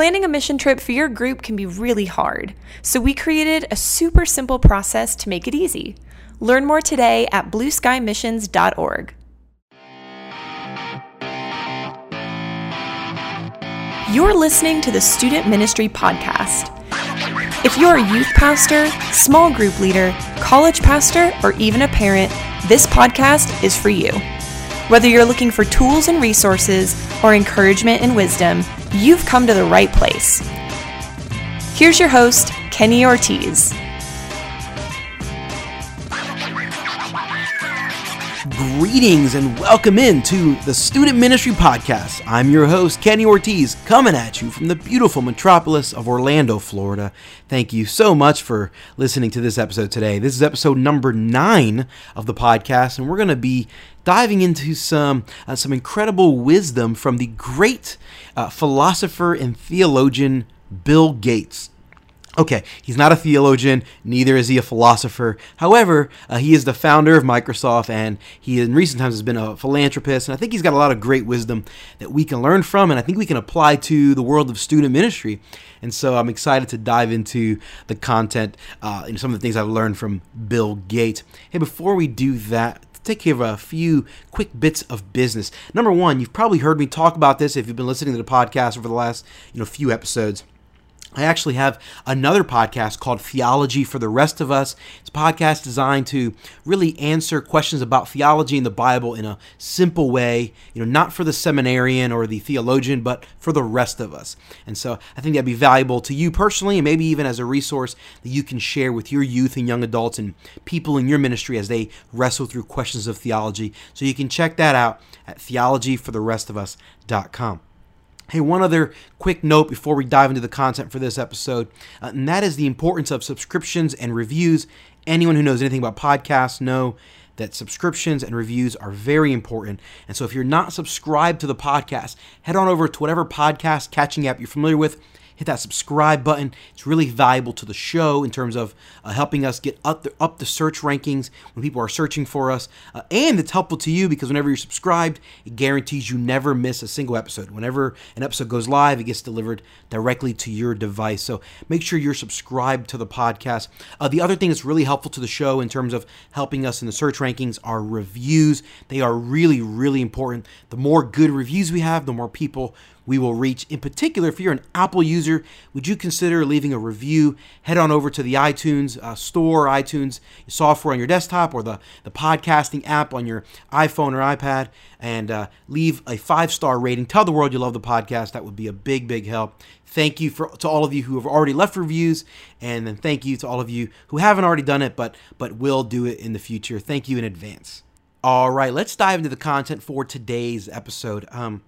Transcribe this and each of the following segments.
Planning a mission trip for your group can be really hard, so we created a super simple process to make it easy. Learn more today at blueskymissions.org. You're listening to the Student Ministry Podcast. If you're a youth pastor, small group leader, college pastor, or even a parent, this podcast is for you. Whether you're looking for tools and resources or encouragement and wisdom, you've come to the right place. Here's your host, Kenny Ortiz. Greetings and welcome in to the Student Ministry Podcast. I'm your host, Kenny Ortiz, coming at you from the beautiful metropolis of Orlando, Florida. Thank you so much for listening to this episode today. This is episode number nine of the podcast, and we're going to be diving into some uh, some incredible wisdom from the great uh, philosopher and theologian Bill Gates. Okay, he's not a theologian, neither is he a philosopher. However, uh, he is the founder of Microsoft, and he in recent times has been a philanthropist. And I think he's got a lot of great wisdom that we can learn from, and I think we can apply to the world of student ministry. And so I'm excited to dive into the content uh, and some of the things I've learned from Bill Gates. Hey, before we do that, take care of a few quick bits of business. Number one, you've probably heard me talk about this if you've been listening to the podcast over the last you know few episodes. I actually have another podcast called Theology for the Rest of Us. It's a podcast designed to really answer questions about theology in the Bible in a simple way, you know, not for the seminarian or the theologian, but for the rest of us. And so I think that'd be valuable to you personally and maybe even as a resource that you can share with your youth and young adults and people in your ministry as they wrestle through questions of theology. So you can check that out at theologyfortherestofus.com. Hey, one other quick note before we dive into the content for this episode, uh, and that is the importance of subscriptions and reviews. Anyone who knows anything about podcasts know that subscriptions and reviews are very important. And so if you're not subscribed to the podcast, head on over to whatever podcast catching app you're familiar with hit that subscribe button. It's really valuable to the show in terms of uh, helping us get up the, up the search rankings when people are searching for us. Uh, and it's helpful to you because whenever you're subscribed, it guarantees you never miss a single episode. Whenever an episode goes live, it gets delivered directly to your device. So make sure you're subscribed to the podcast. Uh, the other thing that's really helpful to the show in terms of helping us in the search rankings are reviews. They are really, really important. The more good reviews we have, the more people we will reach. In particular, if you're an Apple user, would you consider leaving a review? Head on over to the iTunes uh, store, iTunes software on your desktop, or the, the podcasting app on your iPhone or iPad, and uh, leave a five star rating. Tell the world you love the podcast. That would be a big, big help. Thank you for to all of you who have already left reviews, and then thank you to all of you who haven't already done it, but but will do it in the future. Thank you in advance. All right, let's dive into the content for today's episode. Um,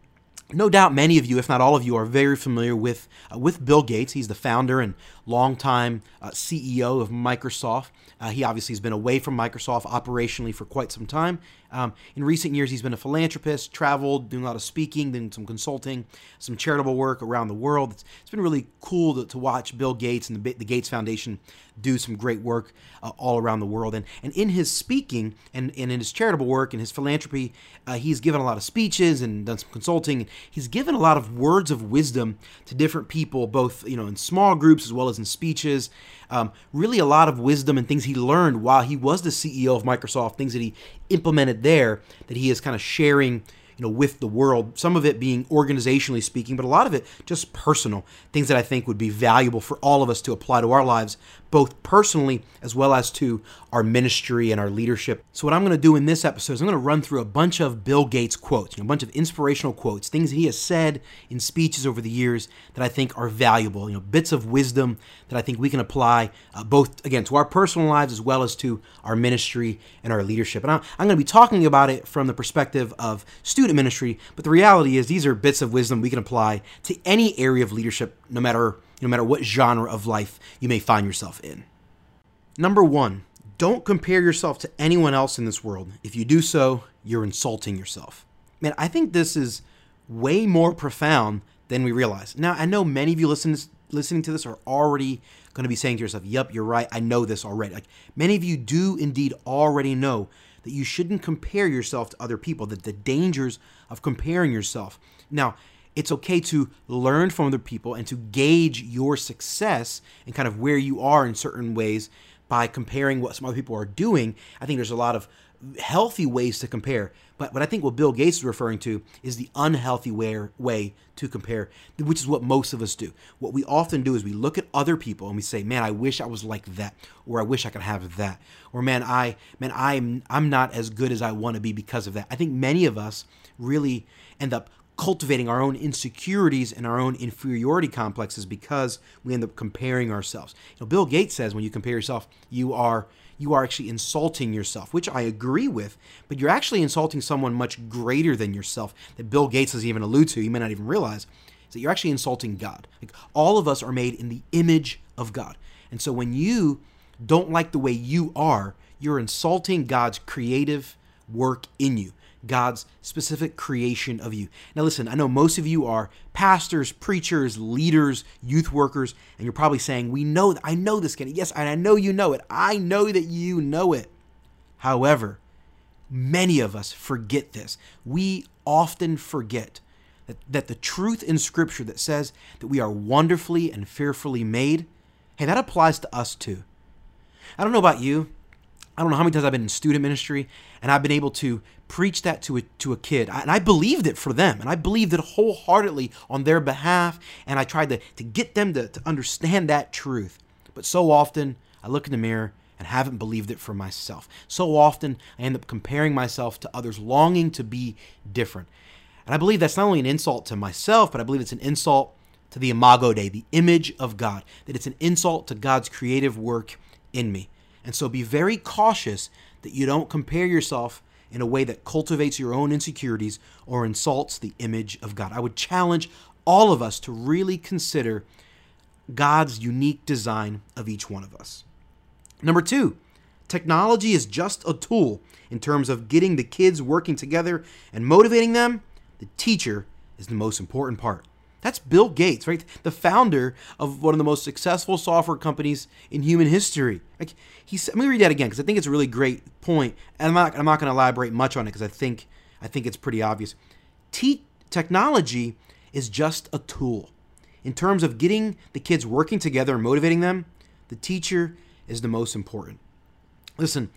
no doubt many of you, if not all of you, are very familiar with uh, with Bill Gates. He's the founder and longtime uh, CEO of Microsoft. Uh, he obviously has been away from Microsoft operationally for quite some time. Um, in recent years, he's been a philanthropist, traveled, doing a lot of speaking, doing some consulting, some charitable work around the world. It's, it's been really cool to, to, watch Bill Gates and the, the, Gates Foundation do some great work uh, all around the world. And, and in his speaking and, and in his charitable work and his philanthropy, uh, he's given a lot of speeches and done some consulting. He's given a lot of words of wisdom to different people, both you know in small groups as well as in speeches. Um, really, a lot of wisdom and things he learned while he was the CEO of Microsoft, things that he implemented there that he is kind of sharing you know with the world some of it being organizationally speaking but a lot of it just personal things that i think would be valuable for all of us to apply to our lives both personally as well as to our ministry and our leadership. So, what I'm going to do in this episode is I'm going to run through a bunch of Bill Gates quotes, you know, a bunch of inspirational quotes, things that he has said in speeches over the years that I think are valuable, you know, bits of wisdom that I think we can apply uh, both, again, to our personal lives as well as to our ministry and our leadership. And I'm, I'm going to be talking about it from the perspective of student ministry, but the reality is these are bits of wisdom we can apply to any area of leadership, no matter no matter what genre of life you may find yourself in. Number one, don't compare yourself to anyone else in this world. If you do so, you're insulting yourself. Man, I think this is way more profound than we realize. Now, I know many of you listen, listening to this are already going to be saying to yourself, Yep, you're right. I know this already. Like many of you do indeed already know that you shouldn't compare yourself to other people, that the dangers of comparing yourself. Now, it's okay to learn from other people and to gauge your success and kind of where you are in certain ways by comparing what some other people are doing. I think there's a lot of healthy ways to compare. But what I think what Bill Gates is referring to is the unhealthy way, way to compare, which is what most of us do. What we often do is we look at other people and we say, "Man, I wish I was like that," or "I wish I could have that," or "Man, I man, I'm I'm not as good as I want to be because of that." I think many of us really end up cultivating our own insecurities and our own inferiority complexes because we end up comparing ourselves. You know, Bill Gates says when you compare yourself, you are you are actually insulting yourself, which I agree with, but you're actually insulting someone much greater than yourself that Bill Gates has even alluded to, you may not even realize, is that you're actually insulting God. Like all of us are made in the image of God. And so when you don't like the way you are, you're insulting God's creative work in you. God's specific creation of you. Now, listen, I know most of you are pastors, preachers, leaders, youth workers, and you're probably saying, We know, I know this, Kenny. Yes, and I know you know it. I know that you know it. However, many of us forget this. We often forget that, that the truth in Scripture that says that we are wonderfully and fearfully made, hey, that applies to us too. I don't know about you. I don't know how many times I've been in student ministry and I've been able to preach that to a, to a kid. And I believed it for them and I believed it wholeheartedly on their behalf. And I tried to, to get them to, to understand that truth. But so often I look in the mirror and haven't believed it for myself. So often I end up comparing myself to others, longing to be different. And I believe that's not only an insult to myself, but I believe it's an insult to the Imago Dei, the image of God, that it's an insult to God's creative work in me. And so be very cautious that you don't compare yourself in a way that cultivates your own insecurities or insults the image of God. I would challenge all of us to really consider God's unique design of each one of us. Number two, technology is just a tool in terms of getting the kids working together and motivating them. The teacher is the most important part. That's Bill Gates, right? The founder of one of the most successful software companies in human history. Like he said, let me read that again because I think it's a really great point, and I'm not I'm not going to elaborate much on it because I think I think it's pretty obvious. Technology is just a tool in terms of getting the kids working together and motivating them. The teacher is the most important. Listen,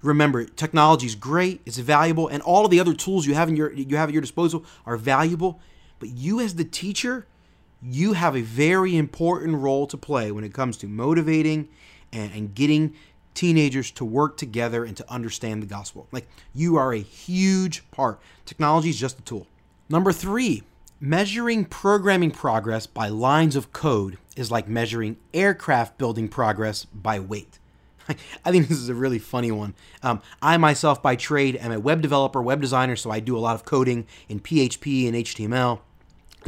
remember technology is great, it's valuable, and all of the other tools you have in your you have at your disposal are valuable but you, as the teacher, you have a very important role to play when it comes to motivating and, and getting teenagers to work together and to understand the gospel. Like, you are a huge part. Technology is just a tool. Number three, measuring programming progress by lines of code is like measuring aircraft building progress by weight. I think this is a really funny one. Um, I myself, by trade, am a web developer, web designer, so I do a lot of coding in PHP and HTML.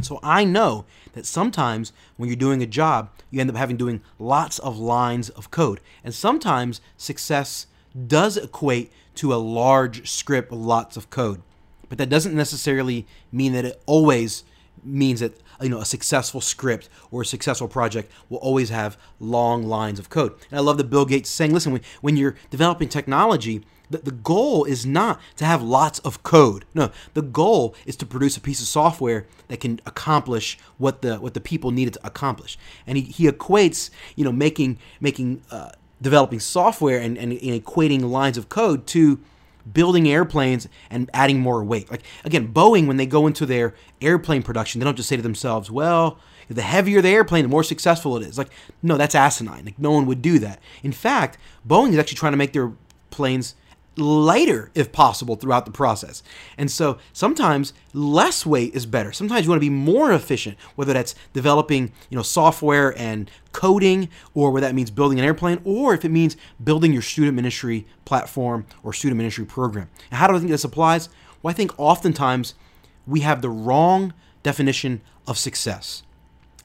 So I know that sometimes when you're doing a job, you end up having doing lots of lines of code. And sometimes success does equate to a large script lots of code. But that doesn't necessarily mean that it always means that you know a successful script or a successful project will always have long lines of code. And I love that Bill Gates saying, listen, when you're developing technology, the, the goal is not to have lots of code. No, the goal is to produce a piece of software that can accomplish what the what the people needed to accomplish. And he, he equates, you know, making making uh, developing software and, and, and equating lines of code to building airplanes and adding more weight. Like again, Boeing when they go into their airplane production, they don't just say to themselves, "Well, the heavier the airplane, the more successful it is." Like, no, that's asinine. Like no one would do that. In fact, Boeing is actually trying to make their planes lighter if possible throughout the process. And so sometimes less weight is better. Sometimes you want to be more efficient, whether that's developing, you know, software and coding or whether that means building an airplane or if it means building your student ministry platform or student ministry program. And how do I think this applies? Well, I think oftentimes we have the wrong definition of success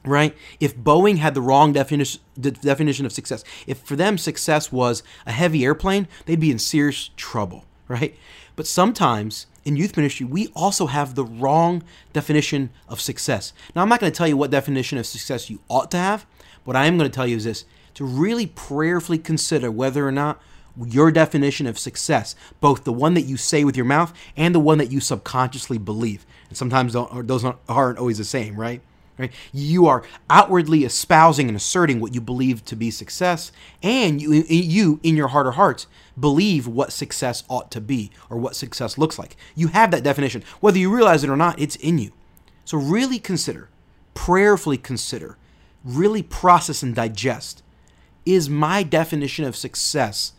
right? If Boeing had the wrong definition definition of success, if for them success was a heavy airplane, they'd be in serious trouble, right? But sometimes in youth ministry, we also have the wrong definition of success. Now, I'm not going to tell you what definition of success you ought to have. What I am going to tell you is this to really prayerfully consider whether or not your definition of success, both the one that you say with your mouth and the one that you subconsciously believe. And sometimes those aren't always the same, right? Right? You are outwardly espousing and asserting what you believe to be success, and you, you, in your heart of hearts, believe what success ought to be or what success looks like. You have that definition. Whether you realize it or not, it's in you. So, really consider, prayerfully consider, really process and digest is my definition of success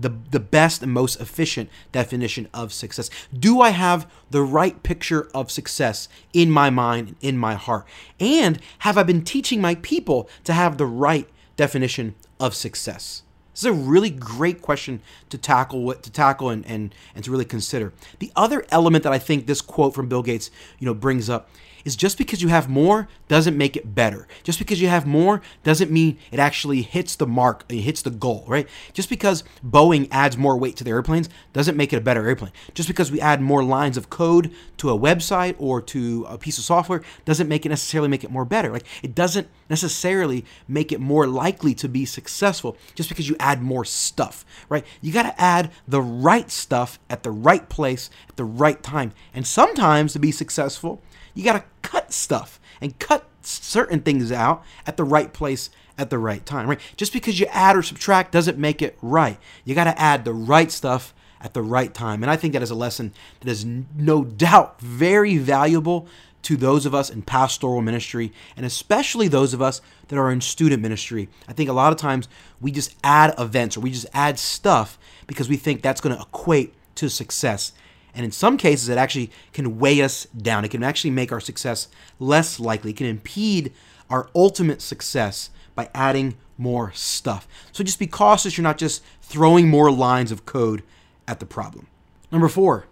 the, the best and most efficient definition of success? Do I have the right picture of success in my mind, in my heart? And have I been teaching my people to have the right definition of success? This is a really great question to tackle to tackle and, and, and to really consider. The other element that I think this quote from Bill Gates, you know, brings up is just because you have more doesn't make it better. Just because you have more doesn't mean it actually hits the mark, it hits the goal, right? Just because Boeing adds more weight to their airplanes doesn't make it a better airplane. Just because we add more lines of code to a website or to a piece of software doesn't make it necessarily make it more better. Like it doesn't necessarily make it more likely to be successful just because you add more stuff, right? You got to add the right stuff at the right place at the right time. And sometimes to be successful, you got to cut stuff and cut certain things out at the right place at the right time, right? Just because you add or subtract doesn't make it right. You got to add the right stuff at the right time. And I think that is a lesson that is no doubt very valuable to those of us in pastoral ministry and especially those of us that are in student ministry. I think a lot of times we just add events or we just add stuff because we think that's going to equate to success. And in some cases, it actually can weigh us down. It can actually make our success less likely. It can impede our ultimate success by adding more stuff. So just be cautious you're not just throwing more lines of code at the problem. Number four,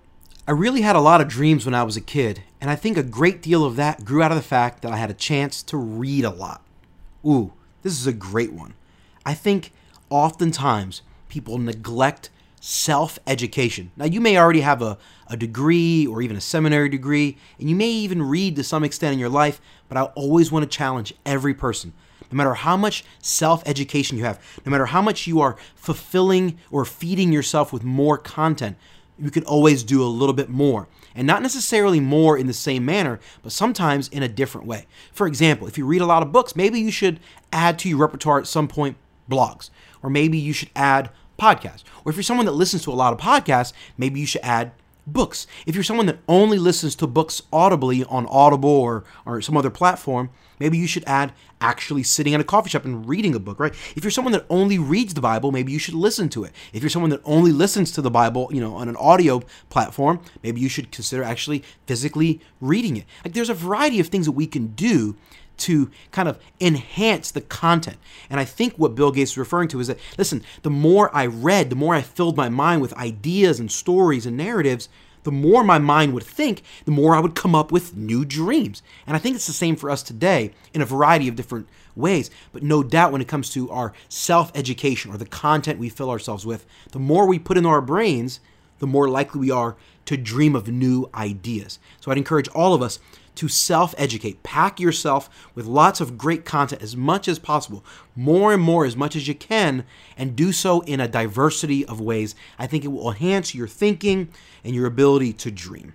I really had a lot of dreams when I was a kid, and I think a great deal of that grew out of the fact that I had a chance to read a lot. Ooh, this is a great one. I think oftentimes people neglect self education. Now, you may already have a, a degree or even a seminary degree, and you may even read to some extent in your life, but I always want to challenge every person. No matter how much self education you have, no matter how much you are fulfilling or feeding yourself with more content, you can always do a little bit more. And not necessarily more in the same manner, but sometimes in a different way. For example, if you read a lot of books, maybe you should add to your repertoire at some point blogs, or maybe you should add podcasts. Or if you're someone that listens to a lot of podcasts, maybe you should add books. If you're someone that only listens to books audibly on Audible or, or some other platform, maybe you should add actually sitting at a coffee shop and reading a book, right? If you're someone that only reads the Bible, maybe you should listen to it. If you're someone that only listens to the Bible, you know, on an audio platform, maybe you should consider actually physically reading it. Like there's a variety of things that we can do to kind of enhance the content. And I think what Bill Gates is referring to is that, listen, the more I read, the more I filled my mind with ideas and stories and narratives, the more my mind would think, the more I would come up with new dreams. And I think it's the same for us today in a variety of different ways. But no doubt when it comes to our self education or the content we fill ourselves with, the more we put into our brains, the more likely we are to dream of new ideas. So I'd encourage all of us to self educate. Pack yourself with lots of great content as much as possible, more and more as much as you can, and do so in a diversity of ways. I think it will enhance your thinking and your ability to dream.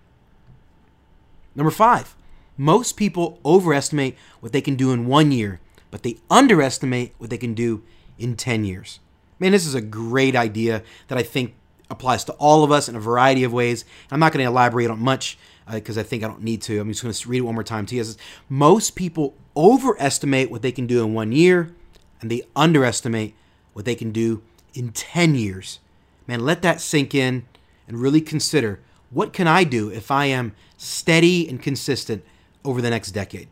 Number five, most people overestimate what they can do in one year, but they underestimate what they can do in 10 years. Man, this is a great idea that I think applies to all of us in a variety of ways. I'm not going to elaborate on much because uh, I think I don't need to. I'm just going to read it one more time you. Says, Most people overestimate what they can do in one year, and they underestimate what they can do in 10 years. Man, let that sink in and really consider what can I do if I am steady and consistent over the next decade.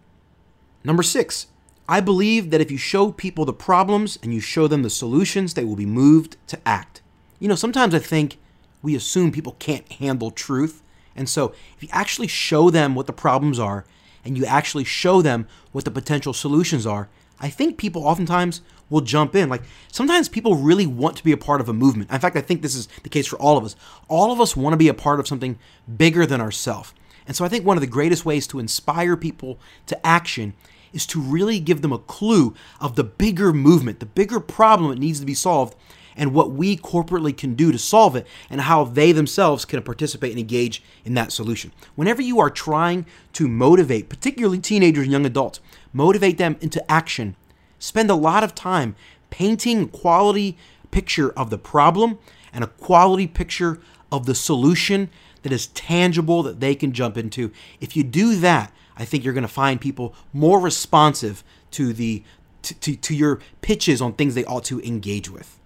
Number six, I believe that if you show people the problems and you show them the solutions, they will be moved to act. You know, sometimes I think we assume people can't handle truth and so, if you actually show them what the problems are and you actually show them what the potential solutions are, I think people oftentimes will jump in. Like sometimes people really want to be a part of a movement. In fact, I think this is the case for all of us. All of us want to be a part of something bigger than ourselves. And so I think one of the greatest ways to inspire people to action is to really give them a clue of the bigger movement, the bigger problem that needs to be solved, and what we corporately can do to solve it, and how they themselves can participate and engage in that solution. Whenever you are trying to motivate, particularly teenagers and young adults, motivate them into action, spend a lot of time painting a quality picture of the problem and a quality picture of the solution that is tangible that they can jump into. If you do that, I think you're going to find people more responsive to the to, to, to your pitches on things they ought to engage with.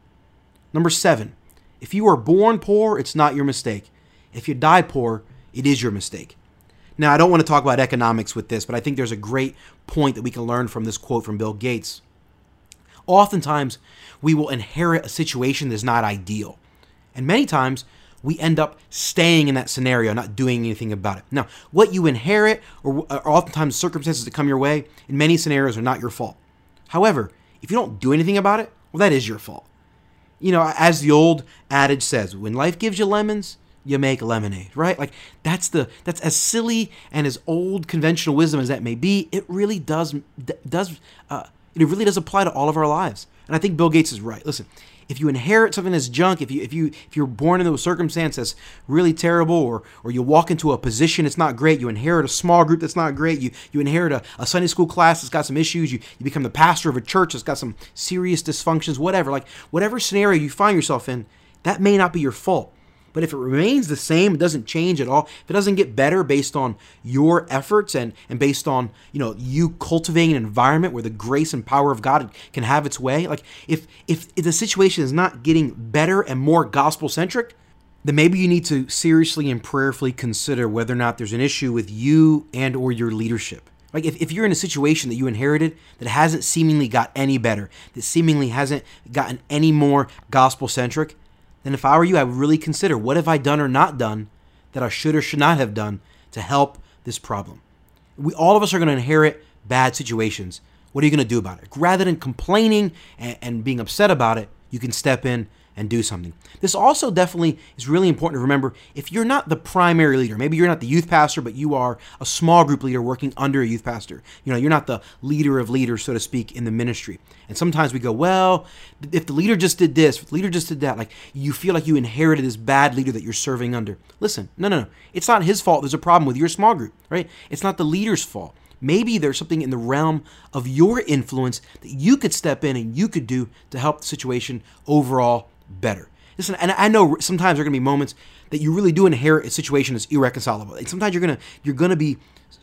Number seven, if you are born poor, it's not your mistake. If you die poor, it is your mistake. Now, I don't want to talk about economics with this, but I think there's a great point that we can learn from this quote from Bill Gates. Oftentimes, we will inherit a situation that's not ideal. And many times, we end up staying in that scenario, not doing anything about it. Now, what you inherit, or, oftentimes circumstances that come your way, in many scenarios are not your fault. However, if you don't do anything about it, well, that is your fault. You know, as the old adage says, when life gives you lemons, you make lemonade, right? Like that's the that's as silly and as old conventional wisdom as that may be. It really does does uh, it really does apply to all of our lives. And I think Bill Gates is right. Listen, if you inherit something that's junk, if you if you if you're born into a circumstance that's really terrible, or or you walk into a position that's not great, you inherit a small group that's not great, you you inherit a, a Sunday school class that's got some issues, you, you become the pastor of a church that's got some serious dysfunctions, whatever, like whatever scenario you find yourself in, that may not be your fault. But if it remains the same, it doesn't change at all, if it doesn't get better based on your efforts and, and based on, you know, you cultivating an environment where the grace and power of God can have its way, like if if, if the situation is not getting better and more gospel centric, then maybe you need to seriously and prayerfully consider whether or not there's an issue with you and or your leadership. Like if, if you're in a situation that you inherited that hasn't seemingly got any better, that seemingly hasn't gotten any more gospel centric, then if I were you, I would really consider what have I done or not done that I should or should not have done to help this problem. We all of us are going to inherit bad situations. What are you going to do about it? Rather than complaining and, and being upset about it, you can step in and do something. This also definitely is really important to remember if you're not the primary leader, maybe you're not the youth pastor, but you are a small group leader working under a youth pastor. You know, you're not the leader of leaders, so to speak, in the ministry. And sometimes we go, well, if the leader just did this, if the leader just did that, like you feel like you inherited this bad leader that you're serving under. Listen, no, no, no. It's not his fault. There's a problem with your small group, right? It's not the leader's fault. Maybe there's something in the realm of your influence that you could step in and you could do to help the situation overall better. Listen, and I know sometimes there are going to be moments that you really do inherit a situation that's irreconcilable. And sometimes you're gonna you're gonna be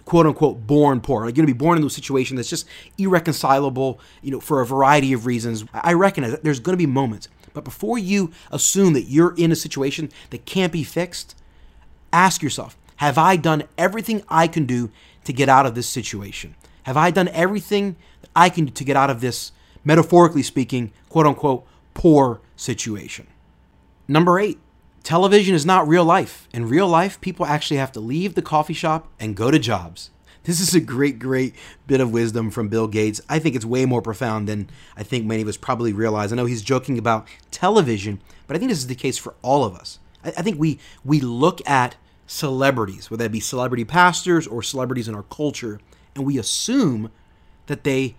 quote unquote born poor. Like you're gonna be born into a situation that's just irreconcilable, you know, for a variety of reasons. I recognize that there's gonna be moments. But before you assume that you're in a situation that can't be fixed, ask yourself, have I done everything I can do to get out of this situation? Have I done everything that I can do to get out of this, metaphorically speaking, quote unquote, poor situation. Number eight, television is not real life. In real life, people actually have to leave the coffee shop and go to jobs. This is a great, great bit of wisdom from Bill Gates. I think it's way more profound than I think many of us probably realize. I know he's joking about television, but I think this is the case for all of us. I, I think we we look at celebrities, whether that be celebrity pastors or celebrities in our culture, and we assume that they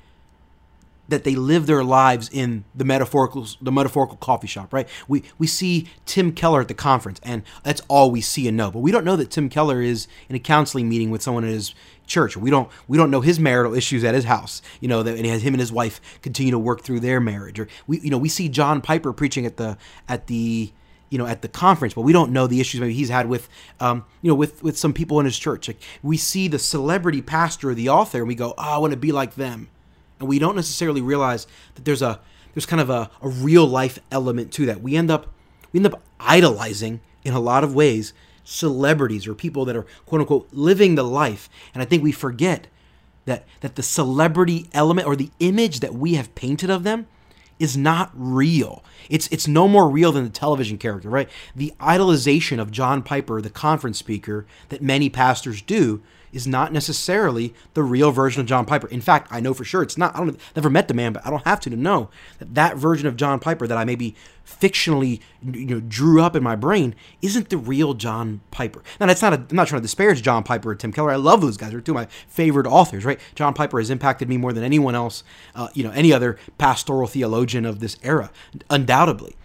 that they live their lives in the metaphorical the metaphorical coffee shop, right? We we see Tim Keller at the conference, and that's all we see and know. But we don't know that Tim Keller is in a counseling meeting with someone at his church. We don't we don't know his marital issues at his house. You know that and he has him and his wife continue to work through their marriage. Or we you know we see John Piper preaching at the at the you know at the conference, but we don't know the issues maybe he's had with um, you know with with some people in his church. Like we see the celebrity pastor or the author, and we go, oh, I want to be like them and we don't necessarily realize that there's a there's kind of a, a real life element to that. We end up we end up idolizing in a lot of ways celebrities or people that are quote unquote living the life. And I think we forget that that the celebrity element or the image that we have painted of them is not real. It's it's no more real than the television character, right? The idolization of John Piper, the conference speaker, that many pastors do is not necessarily the real version of John Piper. In fact, I know for sure it's not. I don't never met the man, but I don't have to to know that that version of John Piper that I maybe fictionally you know drew up in my brain isn't the real John Piper. Now that's not. A, I'm not trying to disparage John Piper or Tim Keller. I love those guys. They're two of my favorite authors. Right? John Piper has impacted me more than anyone else. Uh, you know, any other pastoral theologian of this era, undoubtedly.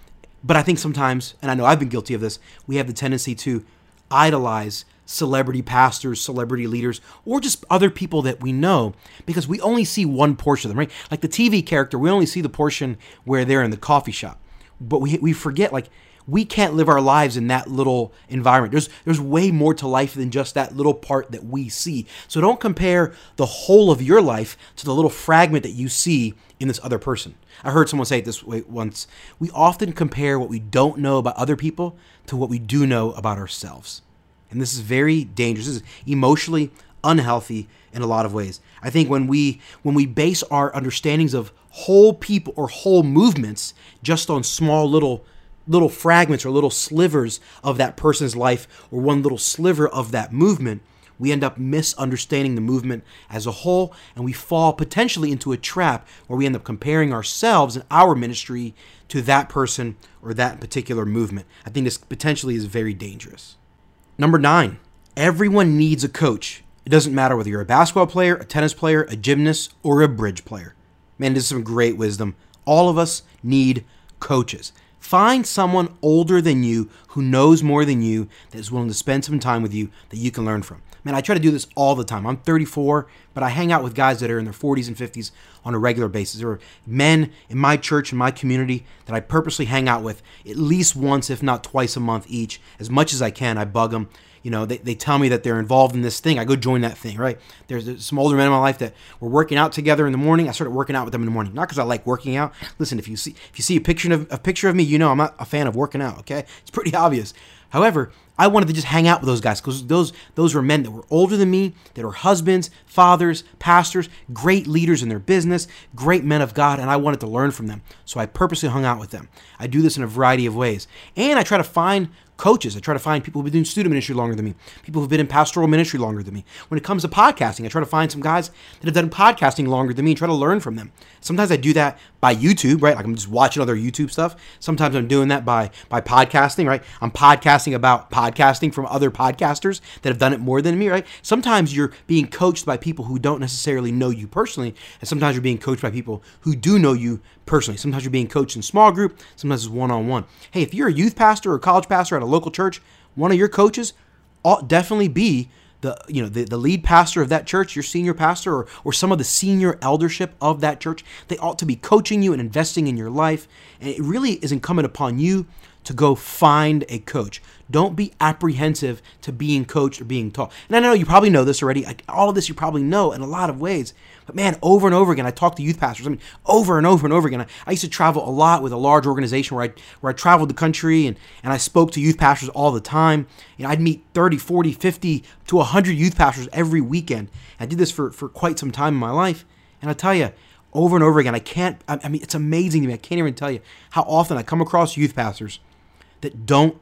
But I think sometimes, and I know I've been guilty of this, we have the tendency to idolize celebrity pastors, celebrity leaders, or just other people that we know because we only see one portion of them, right? Like the TV character, we only see the portion where they're in the coffee shop. But we, we forget, like, we can't live our lives in that little environment. There's there's way more to life than just that little part that we see. So don't compare the whole of your life to the little fragment that you see in this other person. I heard someone say it this way once. We often compare what we don't know about other people to what we do know about ourselves. And this is very dangerous. This is emotionally unhealthy in a lot of ways. I think when we when we base our understandings of whole people or whole movements just on small little little fragments or little slivers of that person's life or one little sliver of that movement, we end up misunderstanding the movement as a whole and we fall potentially into a trap where we end up comparing ourselves and our ministry to that person or that particular movement. I think this potentially is very dangerous. Number nine, everyone needs a coach. It doesn't matter whether you're a basketball player, a tennis player, a gymnast, or a bridge player. Man, this is some great wisdom. All of us need coaches. Find someone older than you who knows more than you that is willing to spend some time with you that you can learn from. Man, I try to do this all the time. I'm 34, but I hang out with guys that are in their 40s and 50s on a regular basis. There are men in my church, in my community, that I purposely hang out with at least once, if not twice a month each. As much as I can, I bug them you know, they, they tell me that they're involved in this thing. I go join that thing, right? There's some older men in my life that were working out together in the morning. I started working out with them in the morning, not because I like working out. Listen, if you see if you see a picture of a picture of me, you know I'm not a fan of working out. Okay, it's pretty obvious. However, I wanted to just hang out with those guys because those those were men that were older than me, that were husbands, fathers, pastors, great leaders in their business, great men of God, and I wanted to learn from them. So I purposely hung out with them. I do this in a variety of ways, and I try to find coaches. I try to find people who've been doing student ministry longer than me, people who've been in pastoral ministry longer than me. When it comes to podcasting, I try to find some guys that have done podcasting longer than me and try to learn from them. Sometimes I do that by YouTube, right? Like I'm just watching other YouTube stuff. Sometimes I'm doing that by by podcasting, right? I'm podcasting about podcasting from other podcasters that have done it more than me, right? Sometimes you're being coached by people who don't necessarily know you personally, and sometimes you're being coached by people who do know you personally. Sometimes you're being coached in small group, sometimes it's one on one. Hey, if you're a youth pastor or college pastor at a local church, one of your coaches ought definitely be the you know the, the lead pastor of that church, your senior pastor, or, or some of the senior eldership of that church. They ought to be coaching you and investing in your life. And it really is incumbent upon you to go find a coach. Don't be apprehensive to being coached or being taught. And I know you probably know this already. All of this you probably know in a lot of ways. But man, over and over again, I talk to youth pastors. I mean, over and over and over again. I, I used to travel a lot with a large organization where I where I traveled the country and, and I spoke to youth pastors all the time. You know, I'd meet 30, 40, 50 to 100 youth pastors every weekend. I did this for, for quite some time in my life. And I tell you, over and over again, I can't, I mean, it's amazing to me. I can't even tell you how often I come across youth pastors that don't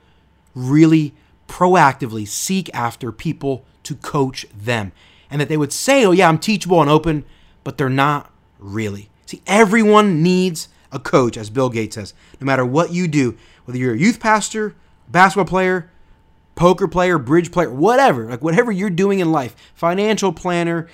really proactively seek after people to coach them. And that they would say, oh, yeah, I'm teachable and open, but they're not really. See, everyone needs a coach, as Bill Gates says, no matter what you do, whether you're a youth pastor, basketball player, poker player, bridge player, whatever, like whatever you're doing in life, financial planner,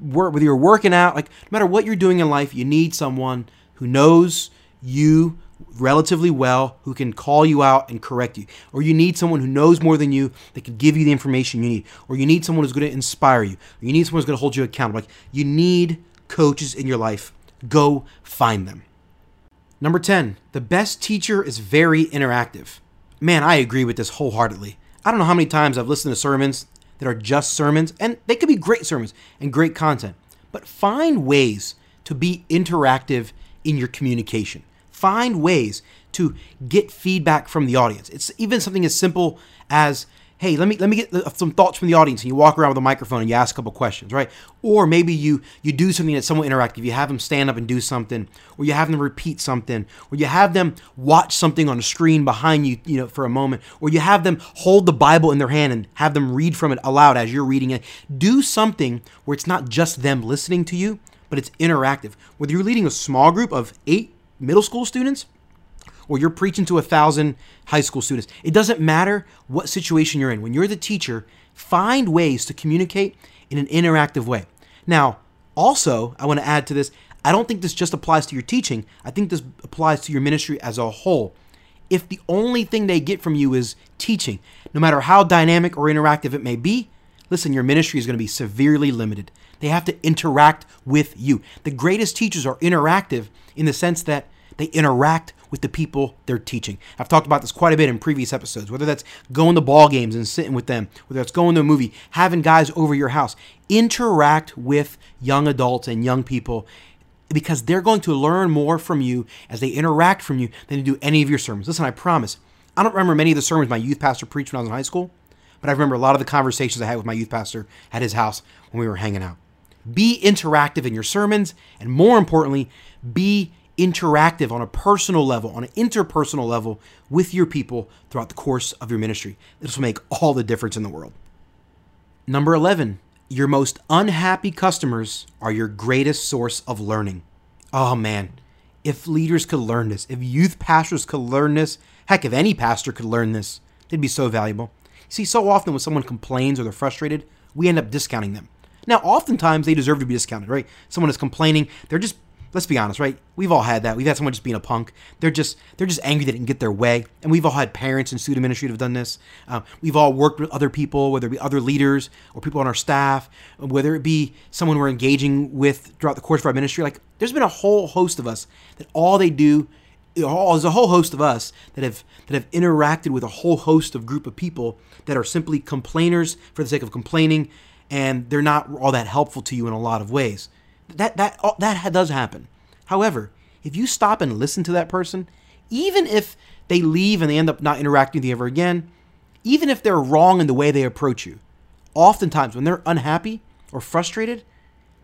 work, whether you're working out, like no matter what you're doing in life, you need someone who knows you relatively well who can call you out and correct you. Or you need someone who knows more than you that can give you the information you need. Or you need someone who's going to inspire you. Or you need someone who's going to hold you accountable. Like you need coaches in your life. Go find them. Number 10, the best teacher is very interactive. Man, I agree with this wholeheartedly. I don't know how many times I've listened to sermons that are just sermons, and they could be great sermons and great content, but find ways to be interactive in your communication find ways to get feedback from the audience. It's even something as simple as hey, let me let me get some thoughts from the audience, and you walk around with a microphone and you ask a couple questions, right? Or maybe you you do something that's somewhat interactive. You have them stand up and do something, or you have them repeat something, or you have them watch something on a screen behind you, you know, for a moment, or you have them hold the Bible in their hand and have them read from it aloud as you're reading it. Do something where it's not just them listening to you, but it's interactive. Whether you're leading a small group of eight middle school students or you're preaching to a thousand high school students. It doesn't matter what situation you're in. When you're the teacher, find ways to communicate in an interactive way. Now, also, I want to add to this I don't think this just applies to your teaching, I think this applies to your ministry as a whole. If the only thing they get from you is teaching, no matter how dynamic or interactive it may be, listen, your ministry is going to be severely limited. They have to interact with you. The greatest teachers are interactive in the sense that they interact with the people they're teaching. I've talked about this quite a bit in previous episodes, whether that's going to ball games and sitting with them, whether that's going to a movie, having guys over your house. Interact with young adults and young people because they're going to learn more from you as they interact from you than they do any of your sermons. Listen, I promise. I don't remember many of the sermons my youth pastor preached when I was in high school, but I remember a lot of the conversations I had with my youth pastor at his house when we were hanging out. Be interactive in your sermons, and more importantly, be interactive on a personal level, on an interpersonal level with your people throughout the course of your ministry. This will make all the difference in the world. Number 11, your most unhappy customers are your greatest source of learning. Oh man, if leaders could learn this, if youth pastors could learn this, heck, if any pastor could learn this, they'd be so valuable. See, so often when someone complains or they're frustrated, we end up discounting them. Now, oftentimes they deserve to be discounted, right? Someone is complaining, they're just let's be honest, right? We've all had that. We've had someone just being a punk. They're just they're just angry they didn't get their way, and we've all had parents in student ministry that have done this. Uh, we've all worked with other people, whether it be other leaders or people on our staff, whether it be someone we're engaging with throughout the course of our ministry. Like, there's been a whole host of us that all they do. There's a whole host of us that have that have interacted with a whole host of group of people that are simply complainers for the sake of complaining, and they're not all that helpful to you in a lot of ways. That that that does happen. However, if you stop and listen to that person, even if they leave and they end up not interacting with you ever again, even if they're wrong in the way they approach you, oftentimes when they're unhappy or frustrated,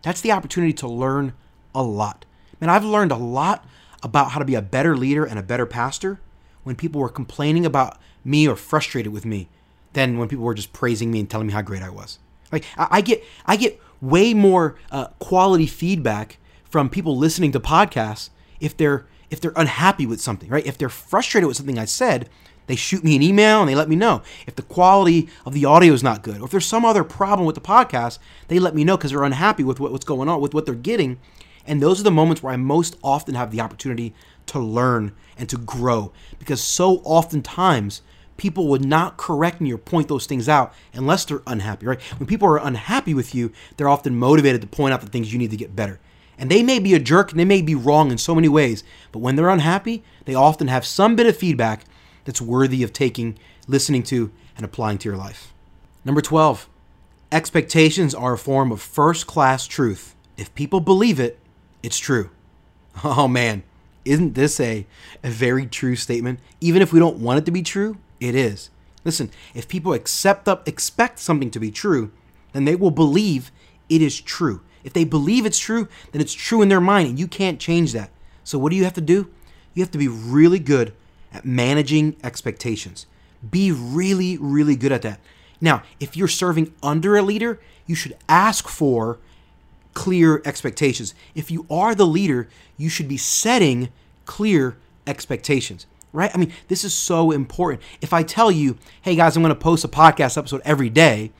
that's the opportunity to learn a lot. Man, I've learned a lot about how to be a better leader and a better pastor when people were complaining about me or frustrated with me than when people were just praising me and telling me how great I was. Like I, get I get way more uh, quality feedback from people listening to podcasts if they're if they're unhappy with something, right? If they're frustrated with something I said, they shoot me an email and they let me know. If the quality of the audio is not good, or if there's some other problem with the podcast, they let me know because they're unhappy with what, what's going on, with what they're getting. And those are the moments where I most often have the opportunity to learn and to grow because so oftentimes people would not correct me or point those things out unless they're unhappy, right? When people are unhappy with you, they're often motivated to point out the things you need to get better. And they may be a jerk and they may be wrong in so many ways, but when they're unhappy, they often have some bit of feedback that's worthy of taking, listening to, and applying to your life. Number 12, expectations are a form of first class truth. If people believe it, it's true. Oh man, isn't this a, a very true statement? Even if we don't want it to be true, it is. Listen, if people accept up expect something to be true, then they will believe it is true. If they believe it's true, then it's true in their mind and you can't change that. So what do you have to do? You have to be really good at managing expectations. Be really, really good at that. Now, if you're serving under a leader, you should ask for clear expectations. If you are the leader, you should be setting clear expectations right? I mean, this is so important. If I tell you, hey guys, I'm going to post a podcast episode every day,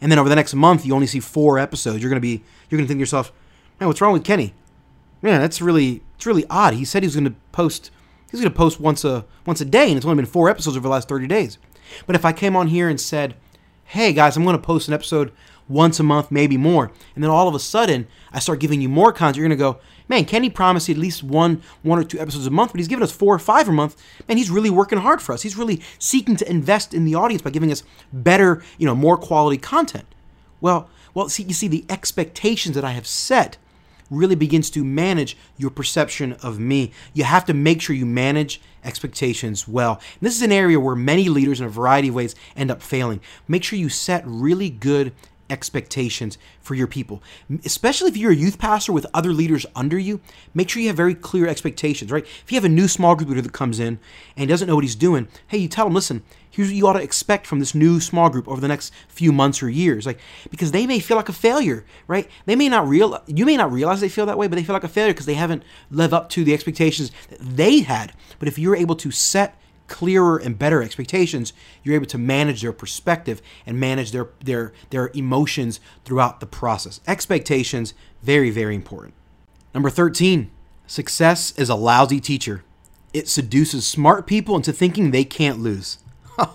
and then over the next month you only see four episodes, you're going to be you're going to think to yourself, man, what's wrong with Kenny? Man, that's really it's really odd. He said he was going to post he's going to post once a once a day, and it's only been four episodes over the last 30 days. But if I came on here and said, hey guys, I'm going to post an episode once a month, maybe more, and then all of a sudden I start giving you more content, you're going to go, man, Kenny promised at least one, one or two episodes a month, but he's giving us four or five a month. Man, he's really working hard for us. He's really seeking to invest in the audience by giving us better, you know, more quality content. Well, well, see, you see, the expectations that I have set really begins to manage your perception of me. You have to make sure you manage expectations well. And this is an area where many leaders in a variety of ways end up failing. Make sure you set really good expectations for your people. Especially if you're a youth pastor with other leaders under you, make sure you have very clear expectations, right? If you have a new small group leader that comes in and doesn't know what he's doing, hey, you tell him, listen, here's what you ought to expect from this new small group over the next few months or years. Like, because they may feel like a failure, right? They may not real you may not realize they feel that way, but they feel like a failure because they haven't lived up to the expectations that they had. But if you're able to set clearer and better expectations, you're able to manage their perspective and manage their their their emotions throughout the process. Expectations very very important. Number 13, success is a lousy teacher. It seduces smart people into thinking they can't lose.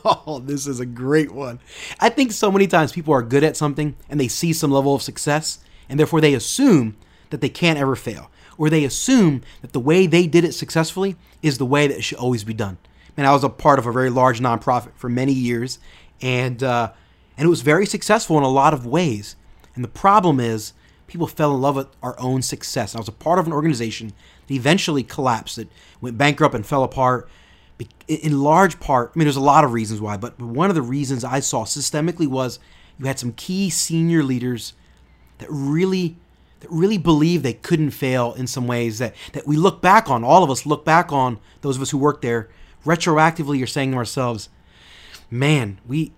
Oh, this is a great one. I think so many times people are good at something and they see some level of success and therefore they assume that they can't ever fail or they assume that the way they did it successfully is the way that it should always be done and I was a part of a very large nonprofit for many years, and uh, and it was very successful in a lot of ways. And the problem is, people fell in love with our own success. I was a part of an organization that eventually collapsed. that went bankrupt and fell apart. In large part, I mean, there's a lot of reasons why, but one of the reasons I saw systemically was you had some key senior leaders that really that really believed they couldn't fail in some ways that that we look back on all of us look back on those of us who worked there retroactively you're saying to ourselves, man, we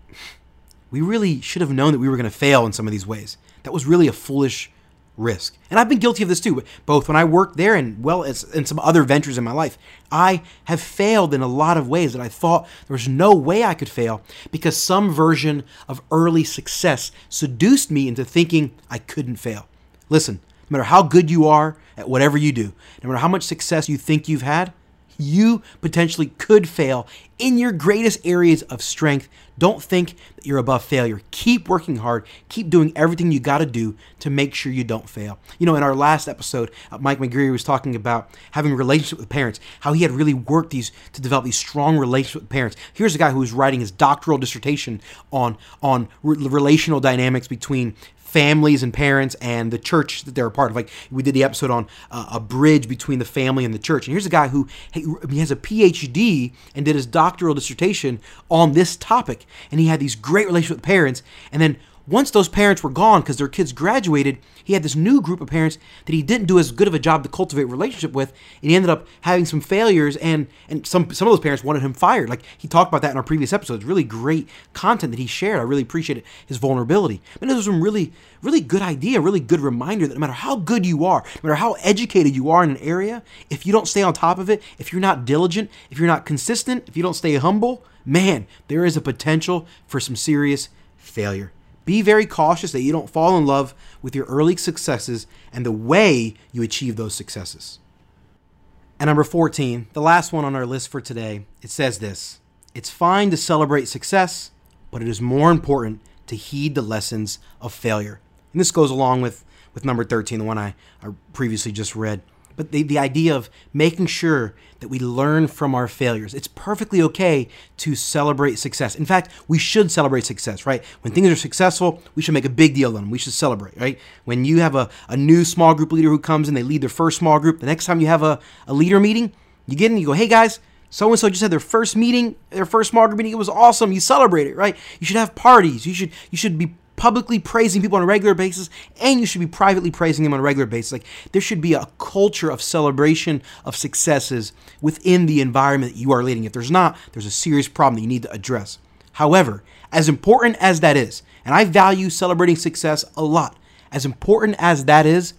we really should have known that we were going to fail in some of these ways. That was really a foolish risk. And I've been guilty of this too, both when I worked there and well as in some other ventures in my life. I have failed in a lot of ways that I thought there was no way I could fail because some version of early success seduced me into thinking I couldn't fail. Listen, no matter how good you are at whatever you do, no matter how much success you think you've had, you potentially could fail in your greatest areas of strength. Don't think that you're above failure. Keep working hard. Keep doing everything you got to do to make sure you don't fail. You know, in our last episode, uh, Mike McGreary was talking about having a relationship with parents, how he had really worked these to develop these strong relationships with parents. Here's a guy who was writing his doctoral dissertation on on relational dynamics between families and parents and the church that they're a part of. Like we did the episode on uh, a bridge between the family and the church. And here's a guy who he has a PhD and did his doctoral dissertation on this topic. And he had these great relationships with parents. And then once those parents were gone because their kids graduated, he had this new group of parents that he didn't do as good of a job to cultivate relationship with, and he ended up having some failures. And and some some of those parents wanted him fired. Like he talked about that in our previous episodes. Really great content that he shared. I really appreciated his vulnerability. And it was some really really good idea, really good reminder that no matter how good you are, no matter how educated you are in an area, if you don't stay on top of it, if you're not diligent, if you're not consistent, if you don't stay humble, man, there is a potential for some serious failure. Be very cautious that you don't fall in love with your early successes and the way you achieve those successes. And number 14, the last one on our list for today, it says this It's fine to celebrate success, but it is more important to heed the lessons of failure. And this goes along with, with number 13, the one I, I previously just read but the, the idea of making sure that we learn from our failures. It's perfectly okay to celebrate success. In fact, we should celebrate success, right? When things are successful, we should make a big deal of them. We should celebrate, right? When you have a, a new small group leader who comes and they lead their first small group, the next time you have a, a leader meeting, you get in, you go, hey guys, so and so just had their first meeting, their first small group meeting. It was awesome. You celebrate it, right? You should have parties. You should you should be publicly praising people on a regular basis and you should be privately praising them on a regular basis. Like there should be a culture of celebration of successes within the environment that you are leading. If there's not, there's a serious problem that you need to address. However, as important as that is, and I value celebrating success a lot, as important as that is,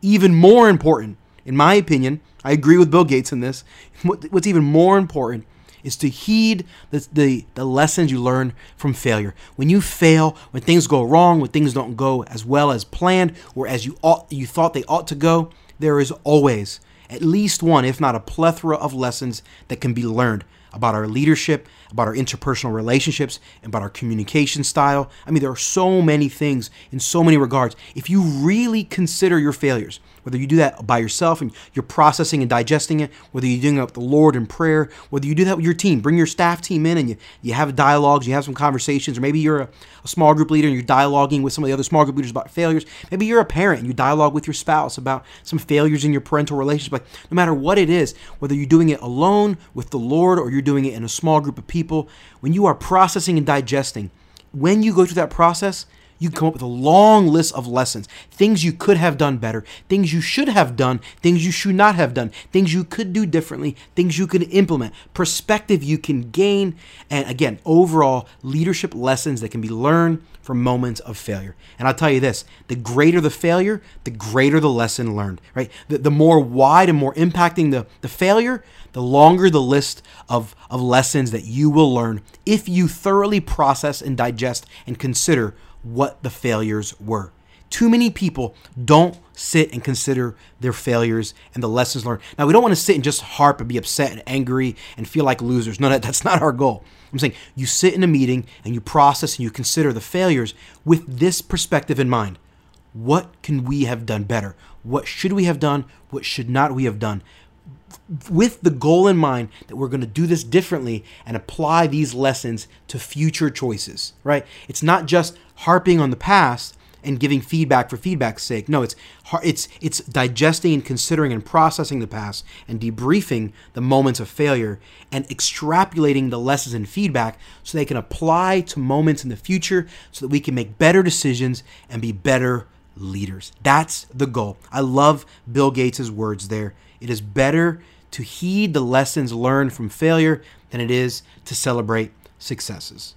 even more important, in my opinion, I agree with Bill Gates in this. What's even more important is to heed the, the, the, lessons you learn from failure. When you fail, when things go wrong, when things don't go as well as planned or as you ought, you thought they ought to go, there is always at least one, if not a plethora of lessons that can be learned about our leadership, about our interpersonal relationships, about our communication style. I mean, there are so many things in so many regards. If you really consider your failures, whether you do that by yourself and you're processing and digesting it, whether you're doing it with the Lord in prayer, whether you do that with your team, bring your staff team in and you, you have dialogues, you have some conversations, or maybe you're a, a small group leader and you're dialoguing with some of the other small group leaders about failures. Maybe you're a parent and you dialogue with your spouse about some failures in your parental relationship. No matter what it is, whether you're doing it alone with the Lord or you're doing it in a small group of people, when you are processing and digesting, when you go through that process, you come up with a long list of lessons, things you could have done better, things you should have done, things you should not have done, things you could do differently, things you could implement, perspective you can gain, and again, overall leadership lessons that can be learned from moments of failure. And I'll tell you this the greater the failure, the greater the lesson learned, right? The, the more wide and more impacting the, the failure, the longer the list of, of lessons that you will learn if you thoroughly process and digest and consider what the failures were. Too many people don't sit and consider their failures and the lessons learned. Now, we don't want to sit and just harp and be upset and angry and feel like losers. No, that, that's not our goal. I'm saying you sit in a meeting and you process and you consider the failures with this perspective in mind. What can we have done better? What should we have done? What should not we have done? with the goal in mind that we're going to do this differently and apply these lessons to future choices, right? It's not just harping on the past and giving feedback for feedback's sake. No, it's it's it's digesting and considering and processing the past and debriefing the moments of failure and extrapolating the lessons and feedback so they can apply to moments in the future so that we can make better decisions and be better leaders. That's the goal. I love Bill Gates' words there. It is better to heed the lessons learned from failure than it is to celebrate successes.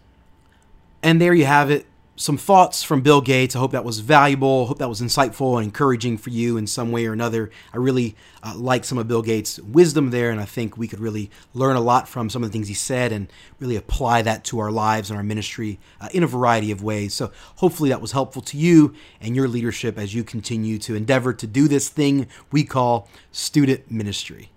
And there you have it some thoughts from Bill Gates. I hope that was valuable. I hope that was insightful and encouraging for you in some way or another. I really uh, like some of Bill Gates' wisdom there, and I think we could really learn a lot from some of the things he said and really apply that to our lives and our ministry uh, in a variety of ways. So hopefully that was helpful to you and your leadership as you continue to endeavor to do this thing we call student ministry.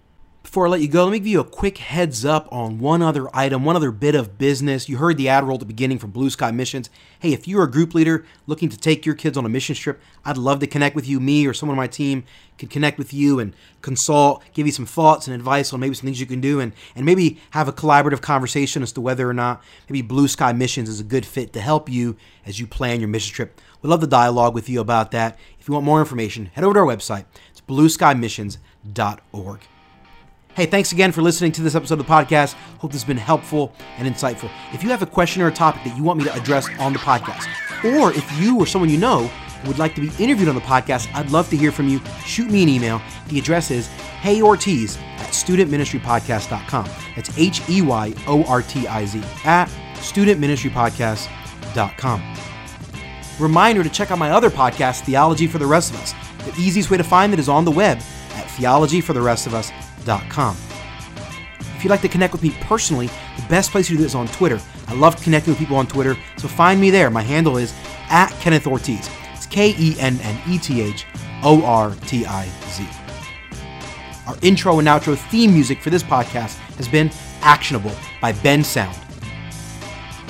Before I let you go, let me give you a quick heads up on one other item, one other bit of business. You heard the ad roll at the beginning from Blue Sky Missions. Hey, if you're a group leader looking to take your kids on a mission trip, I'd love to connect with you. Me or someone on my team can connect with you and consult, give you some thoughts and advice on maybe some things you can do, and, and maybe have a collaborative conversation as to whether or not maybe Blue Sky Missions is a good fit to help you as you plan your mission trip. We'd love to dialogue with you about that. If you want more information, head over to our website. It's blueskymissions.org. Hey, thanks again for listening to this episode of the podcast. Hope this has been helpful and insightful. If you have a question or a topic that you want me to address on the podcast, or if you or someone you know would like to be interviewed on the podcast, I'd love to hear from you. Shoot me an email. The address is heyortiz at studentministrypodcast.com. That's H E Y O R T I Z at studentministrypodcast.com. Reminder to check out my other podcast, Theology for the Rest of Us. The easiest way to find it is on the web at theologyfortherestofus.com if you'd like to connect with me personally, the best place to do this is on Twitter. I love connecting with people on Twitter, so find me there. My handle is at Kenneth Ortiz. It's K E N N E T H O R T I Z. Our intro and outro theme music for this podcast has been Actionable by Bensound.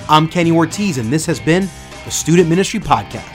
I'm Kenny Ortiz, and this has been the Student Ministry Podcast.